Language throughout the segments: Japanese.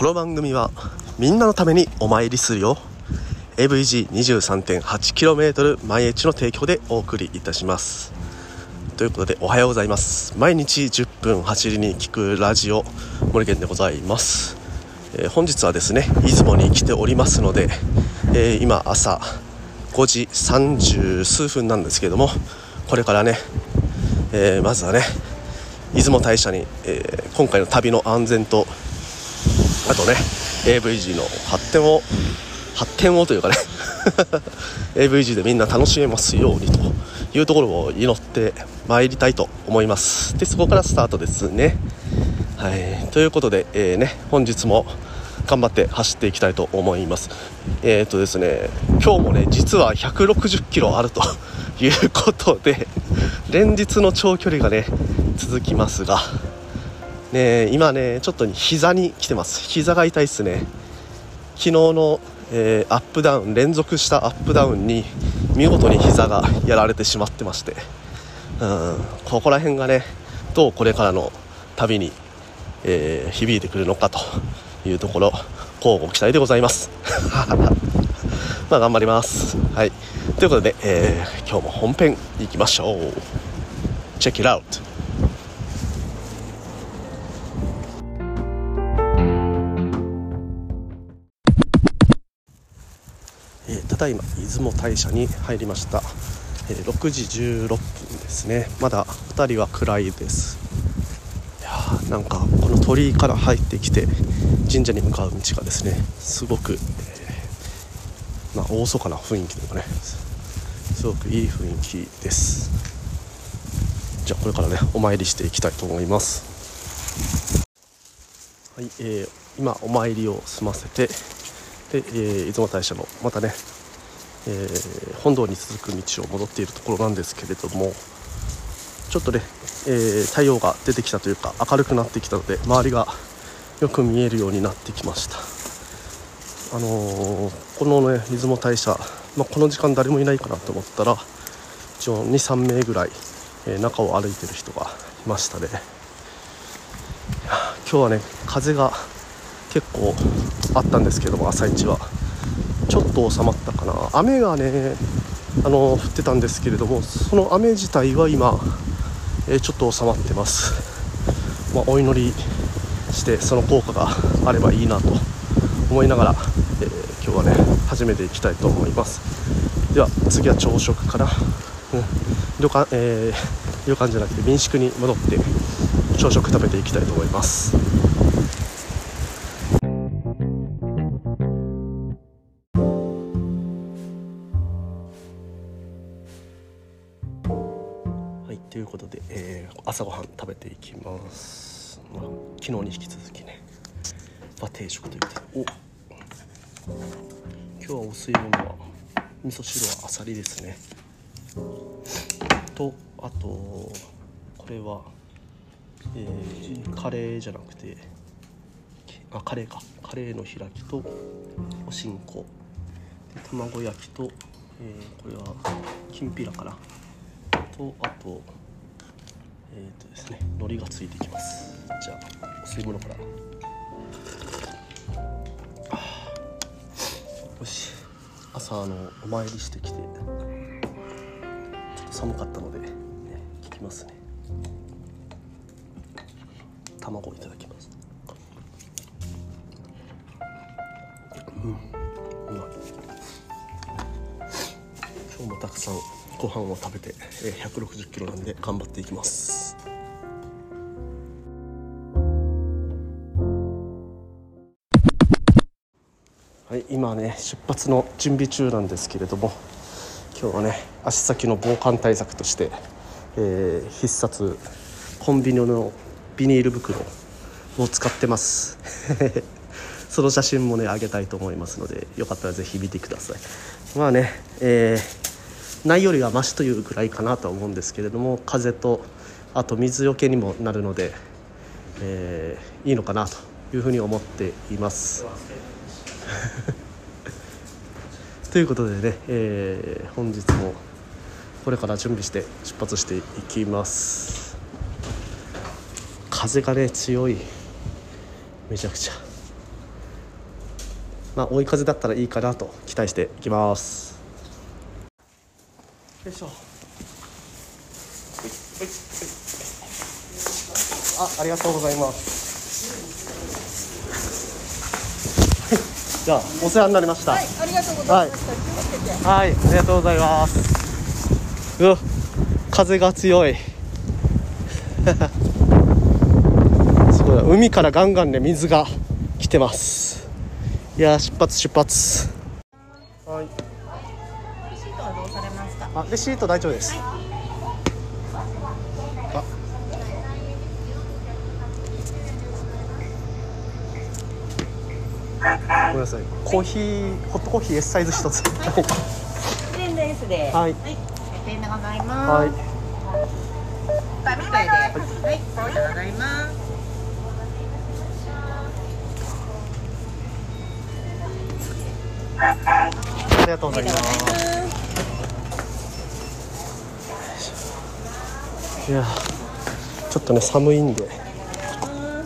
この番組はみんなのためにお参りするよ。AVG23.8km 毎日の提供でお送りいたします。ということでおはようございます。毎日10分走りに聞くラジオ森健でございます、えー、本日はですね出雲に来ておりますので、えー、今朝5時30数分なんですけれどもこれからね、えー、まずはね出雲大社に、え今回の旅の安全とあとね AVG の発展を発展をというかね AVG でみんな楽しめますようにというところを祈ってまいりたいと思います。でそこからスタートですね。はい。ということで、えー、ね本日も頑張って走っていきたいと思います。えっ、ー、とですね今日もね実は160キロあるということで連日の長距離がね続きますがね今ねちょっと膝に来てます。膝が痛いっすね。昨日の、えー、アップダウン連続したアップダウンに見事に膝がやられてしまってまして。うんここら辺がねどうこれからの旅に、えー、響いてくるのかというところ交互期待でございます。まあ頑張ります。はい。ということで、えー、今日も本編いきましょう。Check it out. ただいま出雲大社に入りました、えー、6時16分ですね。まだ辺りは暗いです。いやーなんかこの鳥居から入ってきて神社に向かう道がですねすごく、えー、まあ、厳かな雰囲気というかねすごくいい雰囲気です。じゃあこれからねお参りしていきたいと思います。はい、えー、今お参りを済ませてで、えー、出雲大社のまたねえー、本堂に続く道を戻っているところなんですけれどもちょっとね、えー、太陽が出てきたというか明るくなってきたので周りがよく見えるようになってきました。あのー、このね出雲大社、まあ、この時間誰もいないかなと思ったら一応23名ぐらい、え、中を歩いてる人がいましたね。今日はね風が結構あったんですけども朝一は。ちょっと収まったかな。雨がねあの降ってたんですけれどもその雨自体は今、えー、ちょっと収まってます、まあ、お祈りしてその効果があればいいなと思いながら、えー、今日はね始めていきたいと思います。では次は朝食から、うん、旅館、えー、旅館じゃなくて民宿に戻って朝食食べていきたいと思います。きます、まあ、昨日に引き続きね。和定食ということで。お。今日はお吸い物は味噌汁はあさりですね。とあとこれは、えー、カレーじゃなくてあカレーか。カレーの開きとおしんこ。で卵焼きと、えー、これはきんぴらかな。とあとえっ、ー、とですね。海苔がついてきます。じゃあお吸い物から。よし。朝あのお参りしてきてちょっと寒かったので、ね、聞きますね。卵いただきます。うんうまい。今日もたくさんご飯を食べて160キロなんで頑張っていきます。出発の準備中なんですけれども今日はね足先の防寒対策として、えー、必殺コンビニのビニール袋を使ってます。その写真もねあげたいと思いますのでよかったらぜひ見てください。まあね、えーないよりはマシというぐらいかなとは思うんですけれども風とあと水よけにもなるので、えー、いいのかなというふうに思っています。ということでね、えー、本日もこれから準備して出発していきます。風がね強い。めちゃくちゃ。まあ、追い風だったらいいかなと期待していきます。よいしょ。あありがとうございます。じゃあお世話になりましたはい、ありがとうございました。気をつけて。はい、ありがとうございます。うわ、風が強い。すごい、海からガンガンね、水が来てます。いやー、出発出発。はい、レシートはどうされますか？あ、レシート大丈夫です。あ。ごめんなさい。コーヒー、ホットコーヒー S サイズ一つ。全然ですで。はいございます。はい。はい。ありがとうございます。ありがとうございます。いやちょっとね寒いんで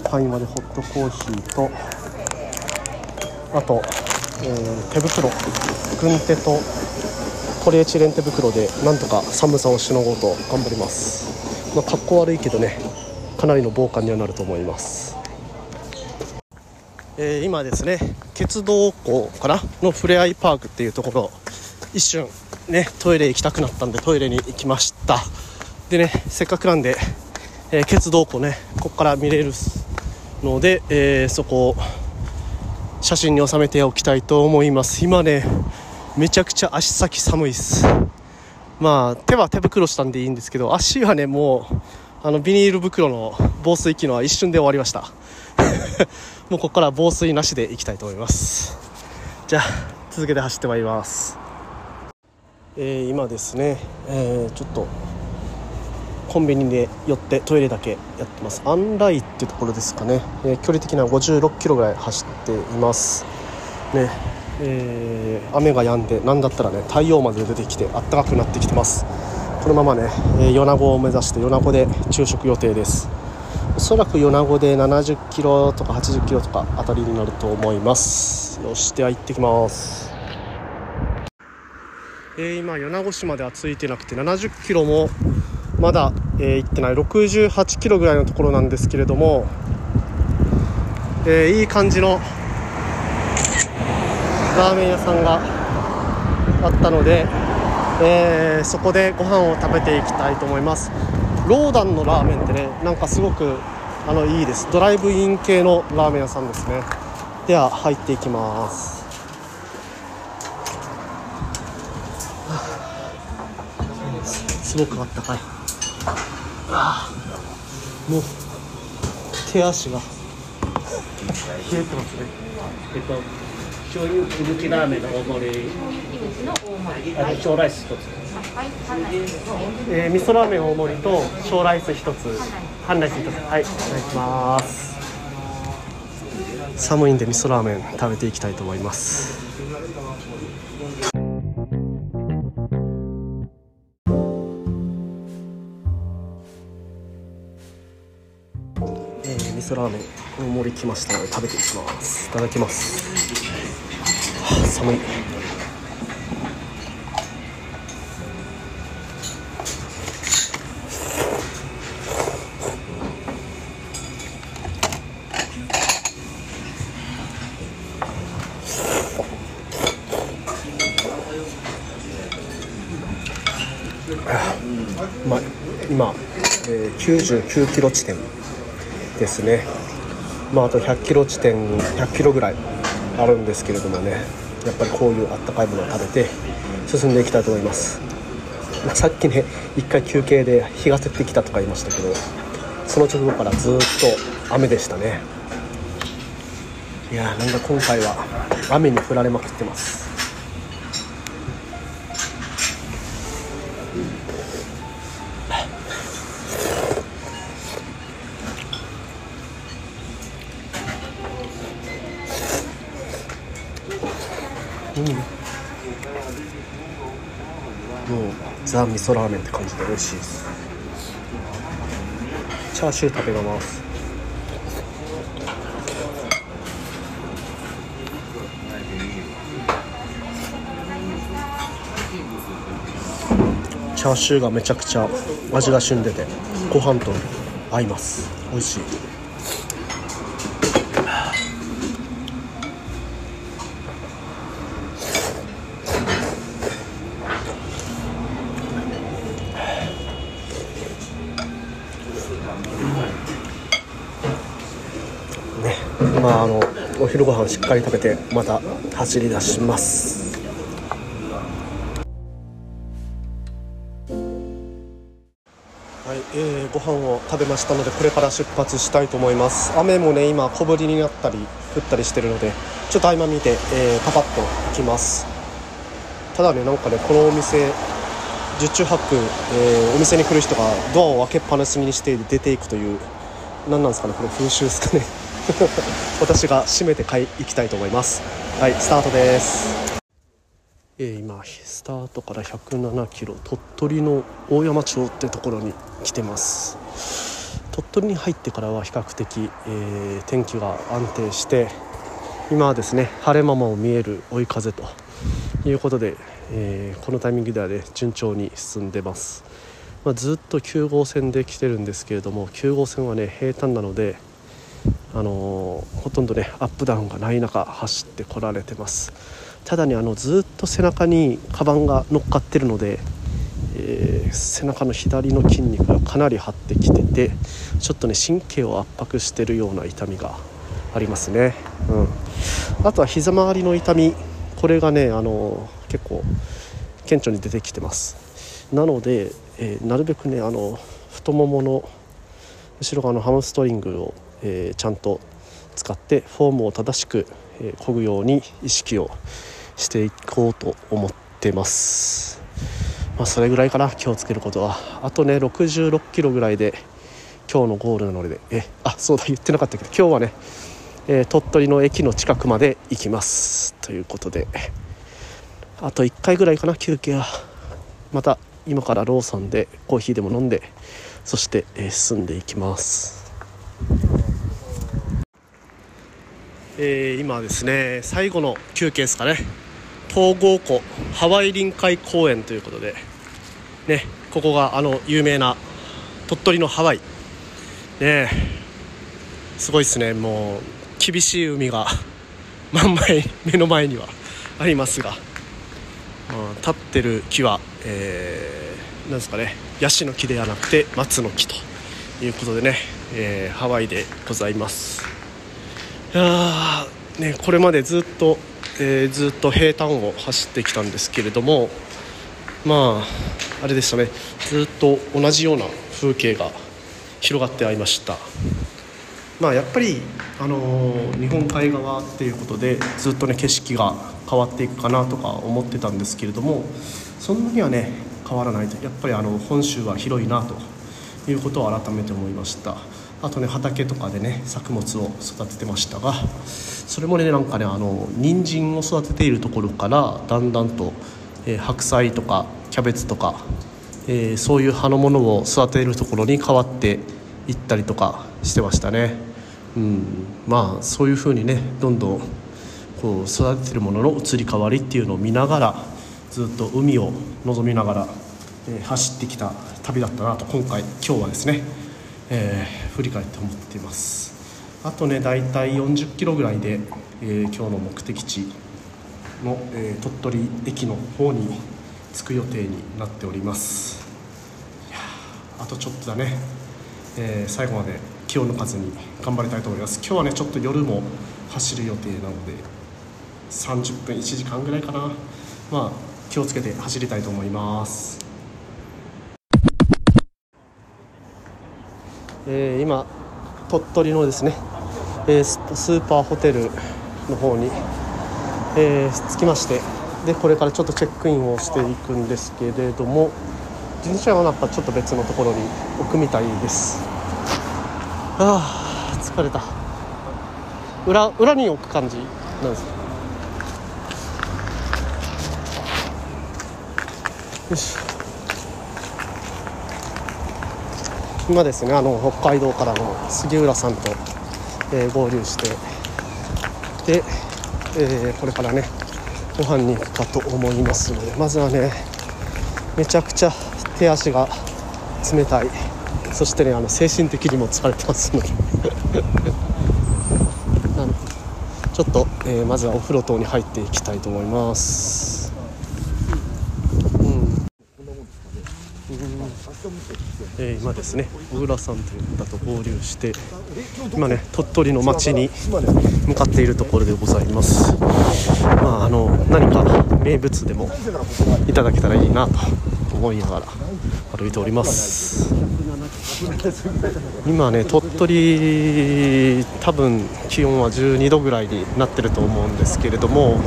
パイまでホットコーヒーとあと、えー手袋。軍手とポリエチレン手袋でなんとか寒さをしのごうと頑張ります、まあ、格好悪いけどねかなりの防寒にはなると思います。えー今ですね鉄道港かなのふれあいパークっていうところ一瞬ねトイレ行きたくなったんでトイレに行きました。でねせっかくなんで、えー鉄道湖ねここから見れるので、えーそこを写真に収めておきたいと思います。今ねめちゃくちゃ足先寒いです。まあ手は手袋したんでいいんですけど足はねもうあのビニール袋の防水機能は一瞬で終わりました。もうここから防水なしでいきたいと思います。じゃあ続けて走ってまいります。えー今ですね、えーちょっとコンビニで寄ってトイレだけやってます。アンライっていうところですかね、えー距離的には56キロぐらい走っています。ね。えー雨が止んでなんだったらね太陽まで出てきて暖かくなってきてます。このままね、えー米子を目指して米子で昼食予定です。おそらく米子で70キロとか80キロとかあたりになると思います。よしでは行ってきます。えー今米子市まではついてなくて70キロもまだ、えー行ってない68キロぐらいのところなんですけれども、えーいい感じのラーメン屋さんがあったので、えーそこでご飯を食べていきたいと思います。ローダンのラーメンってねなんかすごくあのいいです。ドライブイン系のラーメン屋さんですね。では入っていきます。すごくあったかい。もう手足が。冷えてますね。えっと、醤油キムチラーメンの大盛り、あと小ライス一つ。えー、味噌ラーメン大盛りと小ライス一つ。半ライス一つ。はいお願いします。寒いんで味噌ラーメン食べていきたいと思います大盛り来ましたので食べていきます。いただきます。はあ寒い。まあ、今、えー99キロ地点ですね、まあ、あと100キロ地点100キロぐらいあるんですけれどもねやっぱりこういうあったかいものを食べて進んでいきたいと思います、まあさっきね1回休憩で日が照ってきたとか言いましたけどその直後からずっと雨でしたね。いやーなんか今回は雨に降られまくってます。にもうザ・味噌ラーメンって感じで美味しいです。チャーシュー食べます。チャーシューがめちゃくちゃ味が旬でてご飯と合います。美味しい。まああのお昼ご飯しっかり食べてまた走り出します。はい、えー、ご飯を食べましたのでこれから出発したいと思います。雨もね今小降りになったり降ったりしてるのでちょっと合間見て、えー、パパッと行きます。ただねなんかねこのお店十中八九、えーお店に来る人がドアを開けっぱなしにして出ていくという何なんですかねこれ風習ですかね。私が閉めて買い行きたいと思います。はいスタートです。えー今スタートから107キロ鳥取の大山町ってところに来てます。鳥取に入ってからは比較的、えー天気が安定して今はですね晴れ間も見える追い風ということで、えーこのタイミングではね順調に進んでます、まあ、ずっと9号線で来てるんですけれども9号線はね平坦なのであのほとんどねアップダウンがない中走ってこられてます。ただねあのずっと背中にカバンが乗っかってるので、えー背中の左の筋肉がかなり張ってきててちょっとね神経を圧迫してるような痛みがありますね、うん、あとは膝周りの痛みこれがねあの結構顕著に出てきてます。なので、えーなるべくねあの太ももの後ろ側のハムストリングを、えーちゃんと使ってフォームを正しく、えー漕ぐように意識をしていこうと思ってます。まあそれぐらいかな気をつけることは。あとね66キロぐらいで今日のゴールなのでえあそうだ言ってなかったけど今日はね、えー鳥取の駅の近くまで行きます。ということで。あと1回ぐらいかな休憩は。また今からローソンでコーヒーでも飲んでそして、えー進んでいきます。えー今ですね最後の休憩ですかね。東郷湖ハワイ臨海公園ということでねここがあの有名な鳥取のハワイ。ねすごいですね。もう厳しい海が真ん前目の前にはありますが、うん立ってる木は、えーなんですかね。ヤシの木ではなくて松の木ということでね、えーハワイでございます。いやねこれまでずっと、えーずっと平坦を走ってきたんですけれどもまああれでしたね。ずっと同じような風景が広がってありました。まあやっぱり、あのー日本海側っていうことでずっとね景色が変わっていくかなとか思ってたんですけれどもそんなにはね変わらないと。やっぱりあの本州は広いなということを改めて思いました。あとね畑とかでね作物を育ててましたがそれもねなんかねあの人参を育てているところからだんだんと、えー白菜とかキャベツとか、えーそういう葉のものを育てるところに変わっていったりとかしてましたね、うん、まあそういうふうにねどんどんこう育ててるものの移り変わりっていうのを見ながらずっと海を望みながら、えー走ってきた旅だったなと今回今日はですね、えー振り返って思っています。あとね大体40キロぐらいで、えー今日の目的地の、えー鳥取駅の方に着く予定になっております。いやあとちょっとだね、えー最後まで気を抜かずに頑張りたいと思います。今日はねちょっと夜も走る予定なので30分1時間ぐらいかな。まあ気をつけて走りたいと思います。えー今鳥取のですね、えースーパーホテルの方に、えー着きましてでこれからちょっとチェックインをしていくんですけれども自転車はなんかちょっと別のところに置くみたいです。あー疲れた。裏裏に置く感じなんです。よし。今ですねあの北海道からの杉浦さんと、えー合流してで、えーこれからねご飯に行くかと思います。のでまずはねめちゃくちゃ手足が冷たい。そしてねあの精神的にも疲れてますので ちょっと、えーまずはお風呂等に入っていきたいと思いますうんえー今ですね。小倉さんという方と合流して今ね鳥取の町に向かっているところでございます。まああの何か名物でもいただけたらいいなと思いながら歩いております。今ね鳥取多分気温は12度ぐらいになってると思うんですけれども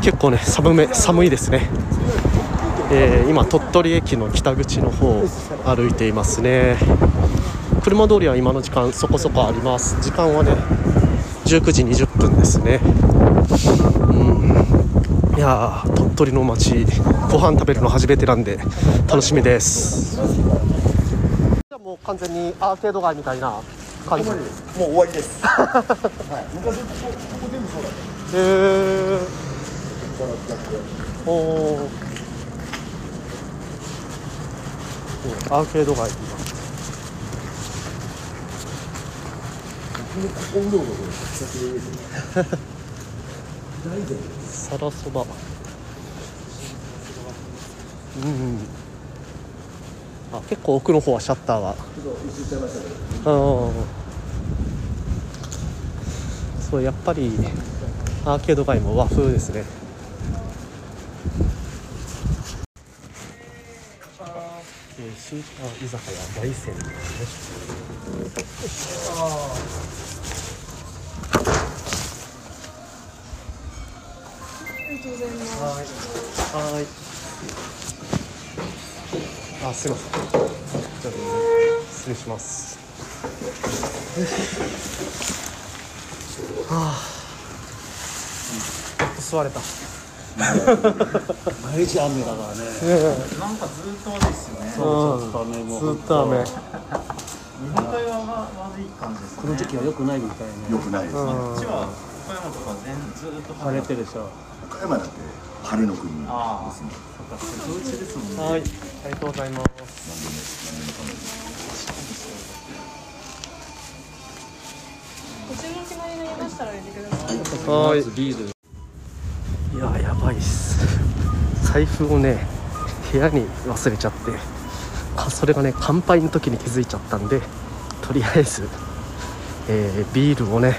結構ね寒め寒いですねえー今鳥取駅の北口の方を歩いていますね。車通りは今の時間そこそこあります。時間はね19時20分ですね。うん。いやー鳥取の街ご飯食べるの初めてなんで楽しみです。じゃあもう完全にアーケード街みたいな感じもう終わりです。はい。昔ここ全部そうだった。へえこの逆でおアーケード街ここうろうろこれ先でいいですね。大丈夫。サラそばうんあ結構奥の方はシャッターが。うんそうやっぱりアーケード街も和風ですねえースー居酒屋大山ですね。はいはいあすいませんじゃあ失礼しますはあやっと座れた毎日雨だからね。なんかずっとですよね。そうそう雨も。ずっと雨。日本海側が悪い感じですね。この時期は良くないみたい良ねくないですね。うん。こっちは岡山とか全ずっと晴れてる。でしょ。岡山だって晴れの国ですああ、ね。そっか、瀬戸内ですもんね。はい。ありがとうございます。ご注文決まりになりましたら入れてください。はい。ビールばいっす。財布をね部屋に忘れちゃってかそれがね乾杯の時に気づいちゃったんでとりあえず、えービールをね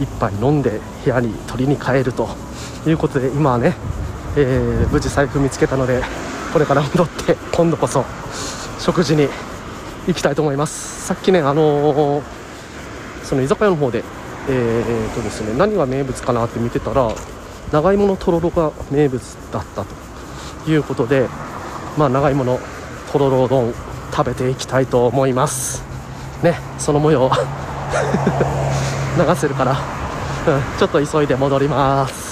一杯飲んで部屋に取りに帰るということで今はね、えー無事財布見つけたのでこれから戻って今度こそ食事に行きたいと思います。さっきねあのーその居酒屋の方でえーとですね何が名物かなって見てたら長芋のとろろが名物だったということでまあ長芋のとろろ丼食べていきたいと思います。ねその模様 流せるから、うん、ちょっと急いで戻ります。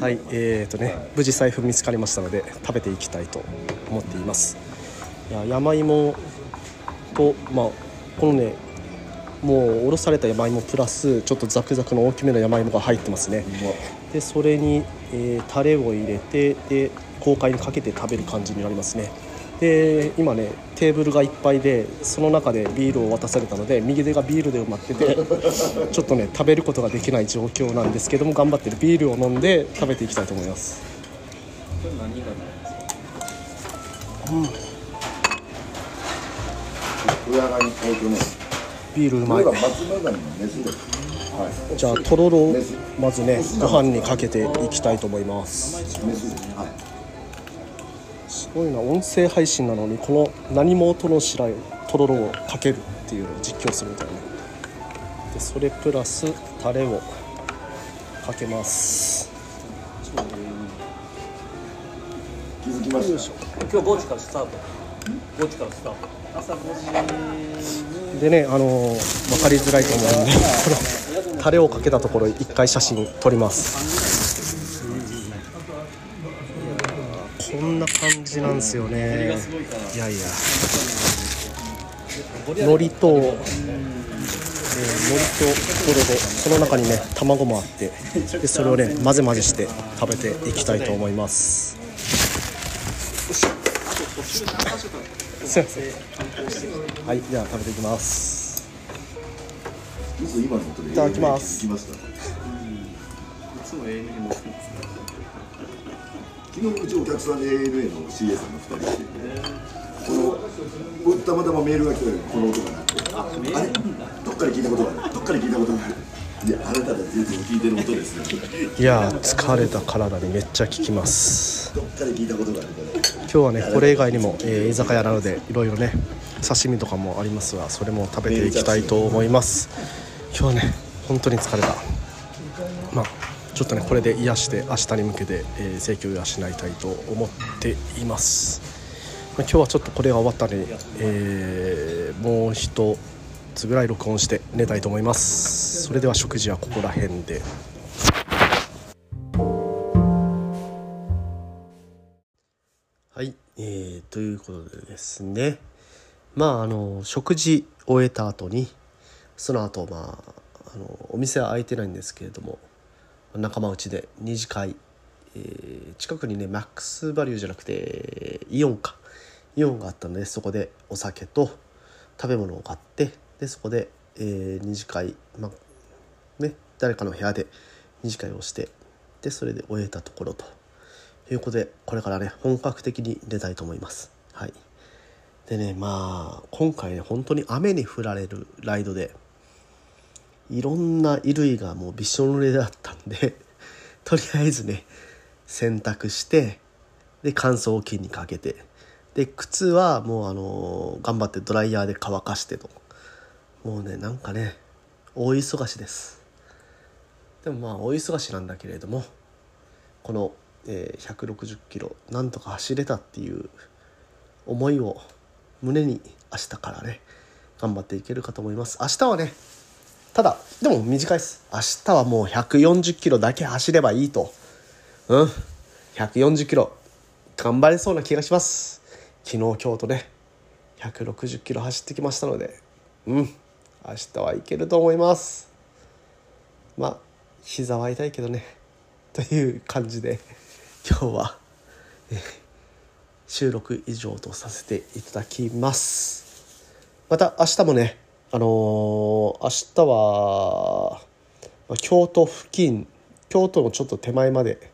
はいえーとね無事財布見つかりましたので食べていきたいと思っています。いや山芋とまあこのねもうおろされた山芋プラスちょっとザクザクの大きめの山芋が入ってますね。でそれに、えータレを入れてで豪快にかけて食べる感じになりますねで今ねテーブルがいっぱいでその中でビールを渡されたので右手がビールで埋まってて ちょっとね食べることができない状況なんですけども頑張ってるビールを飲んで食べていきたいと思います。ビールうまい。じゃあとろろをまずねご飯にかけていきたいと思いま。すごいな音声配信なのにこの何も音のしないとろろをかけるっていうのを実況す。るみたいなでそれプラスタレをかけます。気づきました？今日5時からスタート5時からスタート朝5時でねあのー分かりづらいと思うんでこのタレをかけたところ一回写真撮ります。んな感じなんですよね。いやいや。海苔と、えー、海苔とこれでその中にね卵もあってでそれをね混ぜ混ぜして食べていきたいと思います。すいませんはいでは食べていきます。いただきます昨日うちお客さんで ANA の CA さんが2人来てこの僕たまたまメールが来たよこの音が鳴って。あれ？どっかで聞いたことがある。どっかで聞いたことがある。であなたが全然聞いてる音ですよいやー疲れた体にめっちゃ効きます。どっかで聞いたことがある今日はねこれ以外にも、えー居酒屋なのでいろいろね刺身とかもありますがそれも食べていきたいと思います。今日はね本当に疲れた。まあちょっとねこれで癒して明日に向けて、えー、請求を養いたいと思っています、まあ、今日はちょっとこれが終わったので、えーもう一つぐらい録音して寝たいと思います。それでは食事はここら辺で。はい、えー、ということでですね。まああの食事終えた後にその後まああのお店は開いてないんですけれども仲間内で二次会、えー近くにねマックスバリューじゃなくてイオンか。イオンがあったのでそこでお酒と食べ物を買ってでそこで、えー二次会、まあね、誰かの部屋で二次会をしてでそれで終えたところと。いうことでこれからね本格的に出たいと思います。はい。でねまあ今回ね本当に雨に降られるライドでいろんな衣類がもうびしょ濡れだったんで とりあえずね洗濯してで乾燥機にかけてで靴はもうあの頑張ってドライヤーで乾かしてと。もうねなんかね大忙しです。でもまあ大忙しなんだけれどもこの、えー160キロなんとか走れたっていう思いを胸に明日からね頑張っていけるかと思います。明日はねただでも短いです。明日はもう140キロだけ走ればいいと。うん。140キロ。頑張れそうな気がします。昨日今日とね。160キロ走ってきましたので。うん。明日はいけると思います。まあ膝は痛いけどね。という感じで今日は、収録以上とさせていただきます。また明日もねあのー明日は、ま京都付近京都のちょっと手前まで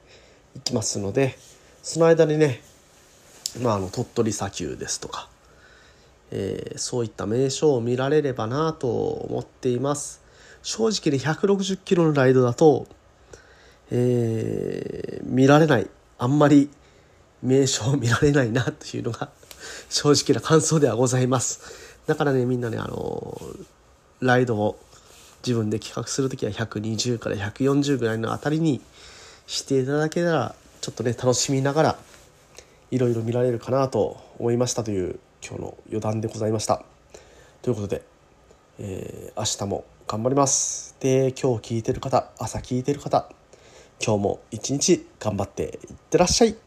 行きますのでその間にね、まあ、あの鳥取砂丘ですとか、えーそういった名所を見られればなと思っています。正直に160キロのライドだと、えー見られない。あんまり名所を見られないなというのが正直な感想ではございます。だからねみんなねあのライドを自分で企画する時は120から140ぐらいのあたりにしていただけたらちょっとね楽しみながらいろいろ見られるかなと思いましたという今日の余談でございました。ということで、えー明日も頑張ります。で今日聞いてる方朝聞いてる方今日も一日頑張っていってらっしゃい。